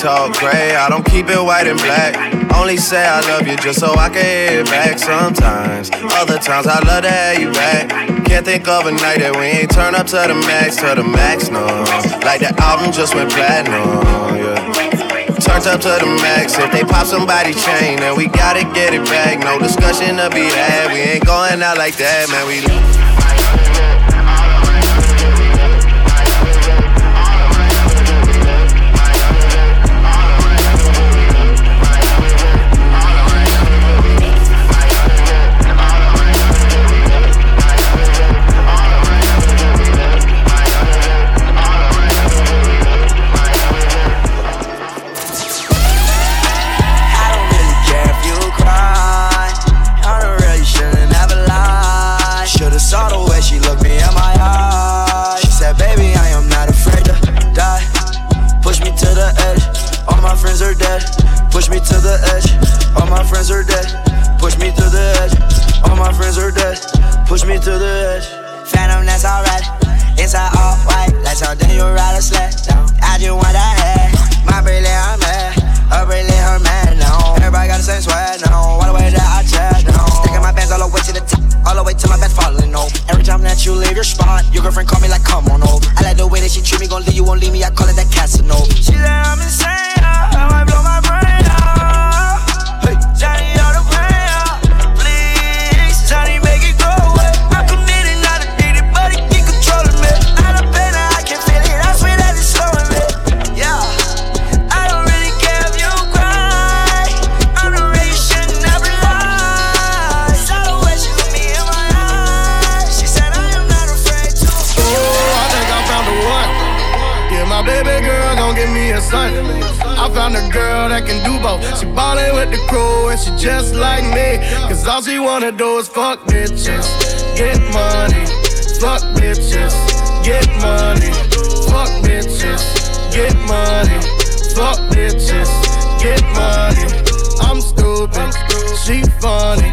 talk gray. I don't keep it white and black. Only say I love you just so I can hear it back sometimes. Other times I love to have you back. Can't think of a night that we ain't turn up to the max, to the max, no. Like the album just went platinum, yeah. Turned up to the max. If they pop somebody chain, then we gotta get it back. No discussion to be had. We ain't going out like that, man. We. found a girl that can do both. She ballin' with the crew and she just like me. Cause all she wanna do is fuck bitches, get money. Fuck bitches, get money. Fuck bitches, get money. Fuck bitches, get money. I'm stupid, she funny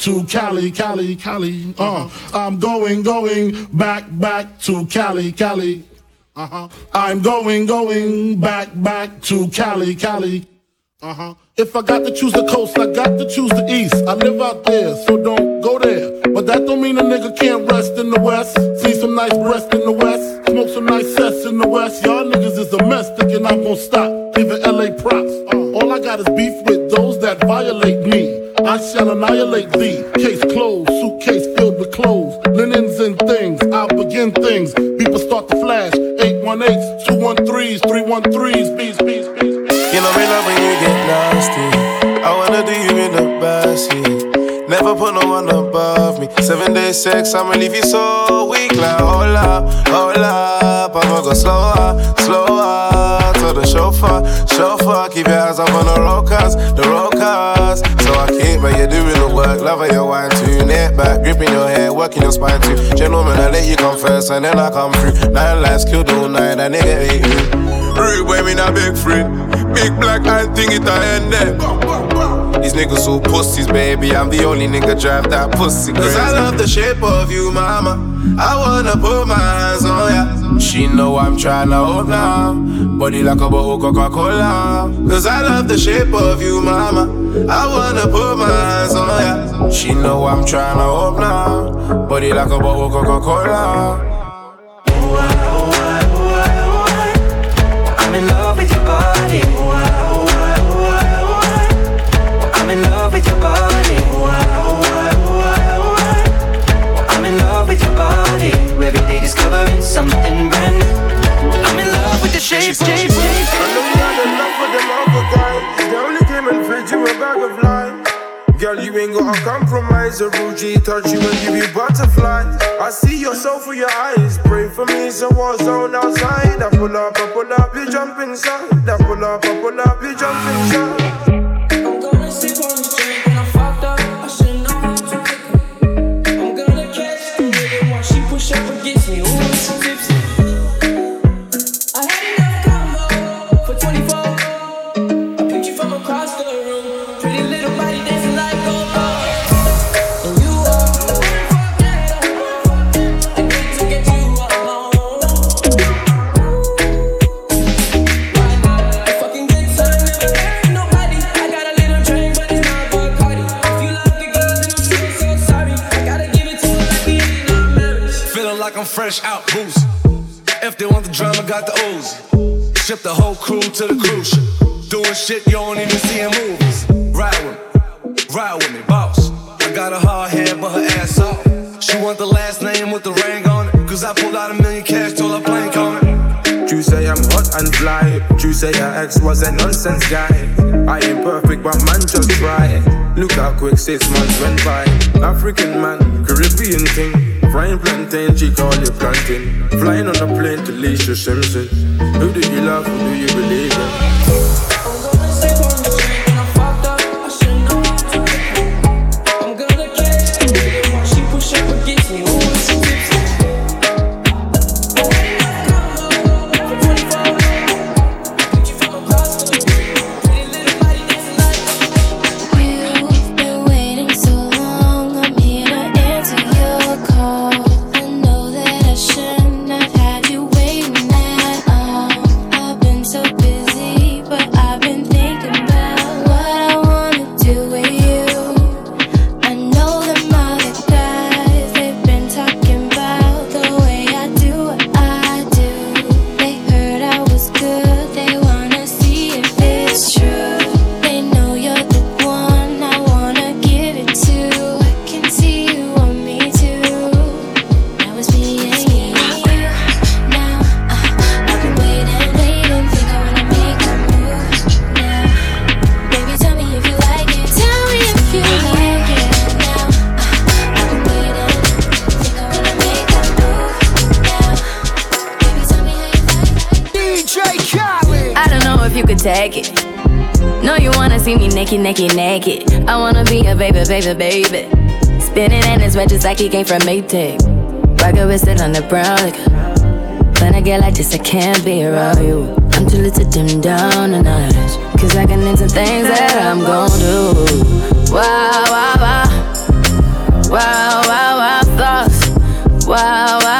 to Cali, Cali, Cali. Uh, I'm going, going back, back to Cali, Cali. Uh-huh. I'm going, going back, back to Cali, Cali. Uh-huh. If I got to choose the coast, I got to choose the east. I live out there, so don't go there. But that don't mean a nigga can't rest in the west. See some nice breast in the west. Smoke some nice sets in the west. Y'all thee. Case closed, suitcase filled with clothes, linens and things. I'll begin things. People start to flash. 818s, 213s, 313s, beats, beats, beats. You know me love when you get nasty. I wanna do you in the backseat. Never put no one above me. Seven days sex, I'ma leave you so weak. Like, hold up, hold up. I'ma go slower, slower. To the chauffeur, chauffeur. Keep your eyes up on the road the road. So I keep, but you're doing the work. Love your wine too. Neck back, gripping your hair, working your spine too. Gentlemen, I let you come first and then I come through. Nine lives killed all night, that nigga ate you. Rude boy, me not big friend. Big black eye thing it I end there. These niggas so pussies, baby. I'm the only nigga drive that pussy. Cause I love the shape of you, mama. I wanna put my hands on ya. She know I'm tryna hold now. Body like a bottle Coca Cola. Cause I love the shape of you, mama. I wanna put my hands on ya. She know I'm tryna hold now. Body like a bottle Coca Cola. I pull up, I pull up, up, up, up, you jump inside. Double up, up, up, up, you jump inside. I'm gonna sleep on the street fresh out boost. If they want the drama, got the ooze. Ship the whole crew to the cruise. Doing shit you don't even see in movies. Ride with me, ride with me, boss. I got a hard head, but her ass off. She want the last name with the ring on it. Cause I pulled out a million cash, told her plank on it. You say I'm hot and fly. You say your ex was a nonsense guy. I ain't perfect, but man, just try. Look how quick six months went by. African man, Caribbean thing. Frying plantain, she call you plantain. Flying on a plane to Lisa Simpson. Who do you love? Who do you believe in? Naked, naked, naked. I wanna be a baby, baby, baby. Spinning in his just like he came from Maytag. Rocket with it on the brown liquor. When I get like this, I can't be around you. I'm too little to dim down a notch. Cause I can into things that I'm gon' do. Wow, wow, wow. Wow, wow, wow, thoughts. Wow, wow.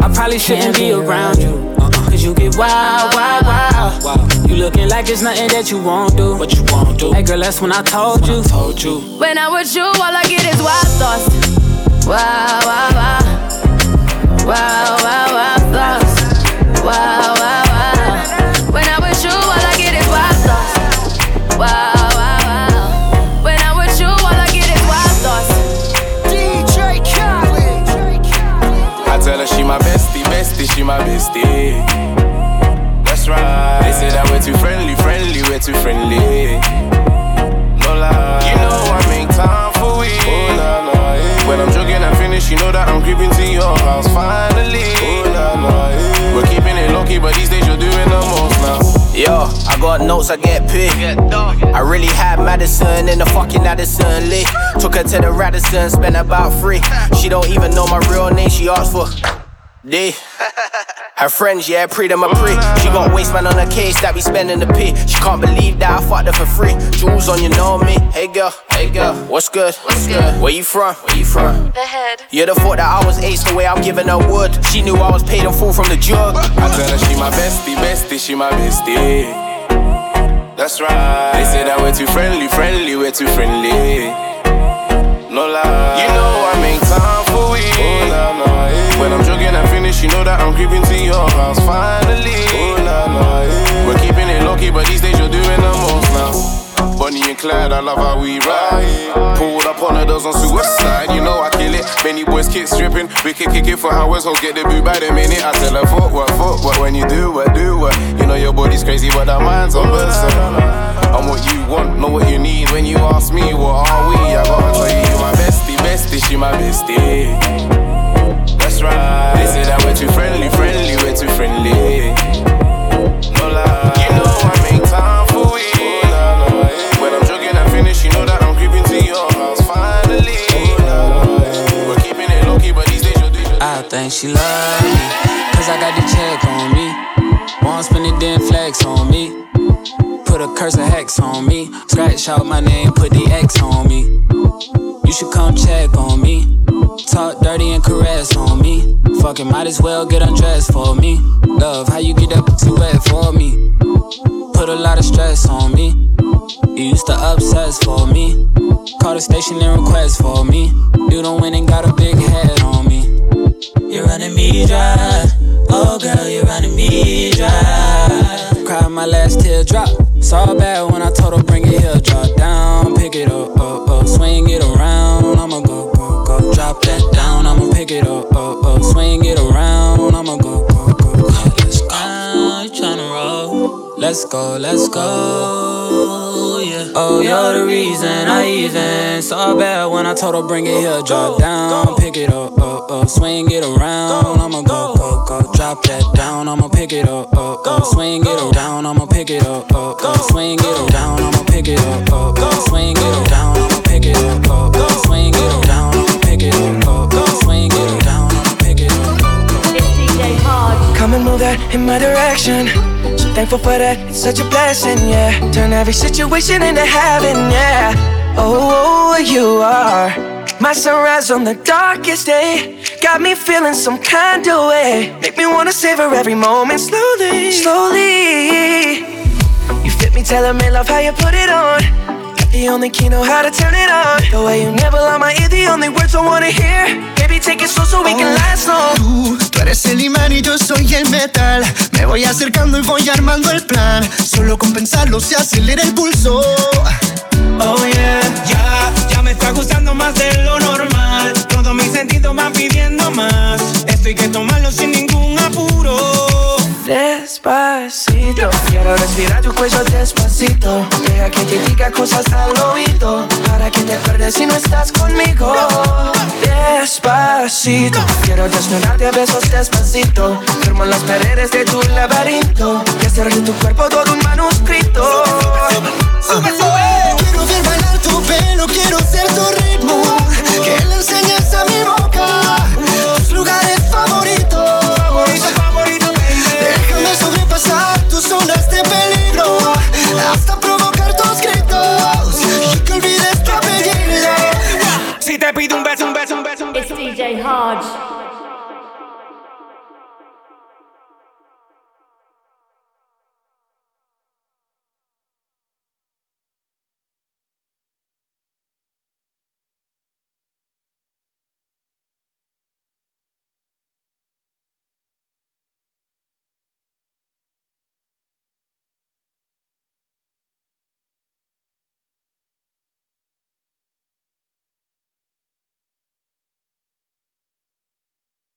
I probably shouldn't be around you. Uh-uh. Cause you get wild, wild, wild. You looking like it's nothing that you won't do. What you won't do. Hey girl, that's when I told you. told you. When I'm with you, all I get is wild thoughts. Wow, wow, wow. Wow, wow, wow thoughts. Wow, wow, wow. When I'm with you, all I get is wild thoughts. Wow. Wow wow When I with you all I get it why I thought I tell her she my bestie, she my bestie. That's right. They say that we're too friendly, friendly, we're too friendly. No lie. You know I make time for we. Oh, nah, nah, yeah. When I'm joking and finished, you know that I'm creeping to your house finally. Oh, nah, nah, yeah. We're keeping it low key, but these days you're doing the most now. Yo, I got notes, I get paid. I really had Madison in the fucking Addison Lee. Took her to the Radisson, spent about three. She don't even know my real name, she asked for D. Her friends, yeah, pre them a pre. She got waistman on her case that we spending the P. She can't believe that I fucked her for free. Jewels on, you know me. Hey girl, hey girl, what's good? What's good? Where you from? Where you from? The head. You'd have thought that I was ace the way I'm giving her wood. She knew I was paid in full from the jug. I tell her she my bestie, bestie, she my bestie. That's right. They say that we're too friendly, friendly, we're too friendly. No lie. You know I make time for we. I love how we ride. Pulled up on doors on suicide, you know I kill it. Many boys kick stripping, we can kick it for hours, hoes get the boot by the minute. I tell her, fuck what, fuck what, when you do what, do what. You know your body's crazy, but our mind's on berserk. I'm what you want, know what you need. When you ask me, what are we? I gotta tell you, you my bestie, bestie, she my bestie. Out my name, put the X on me. You should come check on me. Talk dirty and caress on me. Fucking might as well get undressed for me. Love, how you get up too wet for me. Put a lot of stress on me. You used to obsess for me. Call the station and request for me. You don't win and got a big head on me. You're running me dry. Oh girl, you're running me dry. Cried my last teardrop. Saw bad when I told her bring it here. Drop down, pick it up, up, up, swing it around. I'ma go, go, go. Drop that down, I'ma pick it up, up, up, swing it around. I'ma go, go, go. Yeah, let's go. You tryna roll? Let's go, let's go. Yeah. Oh, you're the reason I even saw bad when I told her bring it here. Drop down, pick it up, up, up, swing it around. I'ma go, go, go. Drop that down, I'ma pick it up, up, up, swing it down. I'ma pick it up, up, up, swing it down. I'ma pick it up, up, up, swing it down. I'ma pick it up, up, up, swing it down. I'ma pick it up, up, up, swing it down. I'ma pick it up, up, up. Come and move that in my direction. So thankful for that, it's such a blessing, yeah. Turn every situation into heaven, yeah. Oh, oh you are my sunrise on the darkest day. Got me feeling some kind of way. Make me wanna savor every moment slowly, slowly. You fit me, telling me love how you put it on. Got the only key know how to turn it on. The way you never lie my ear, the only words I wanna hear. Baby, take it slow so we can last long. Tú, tú eres el imán y yo soy el metal. Me voy acercando y voy armando el plan. Solo con pensarlo se acelera el pulso. Oh yeah, Ya, ya me está gustando más de lo normal. hay que tomarlo sin ningún apuro. Despacito, quiero respirar tu cuello despacito. Deja que te diga cosas al oído. Para que te acuerdes si no estás conmigo. Despacito, quiero desnudarte a besos despacito. Firmo las paredes de tu laberinto. Y hacer de tu cuerpo todo un manuscrito. Sube, sube, sube, sube. Quiero ver bailar tu pelo, quiero ser tu rey.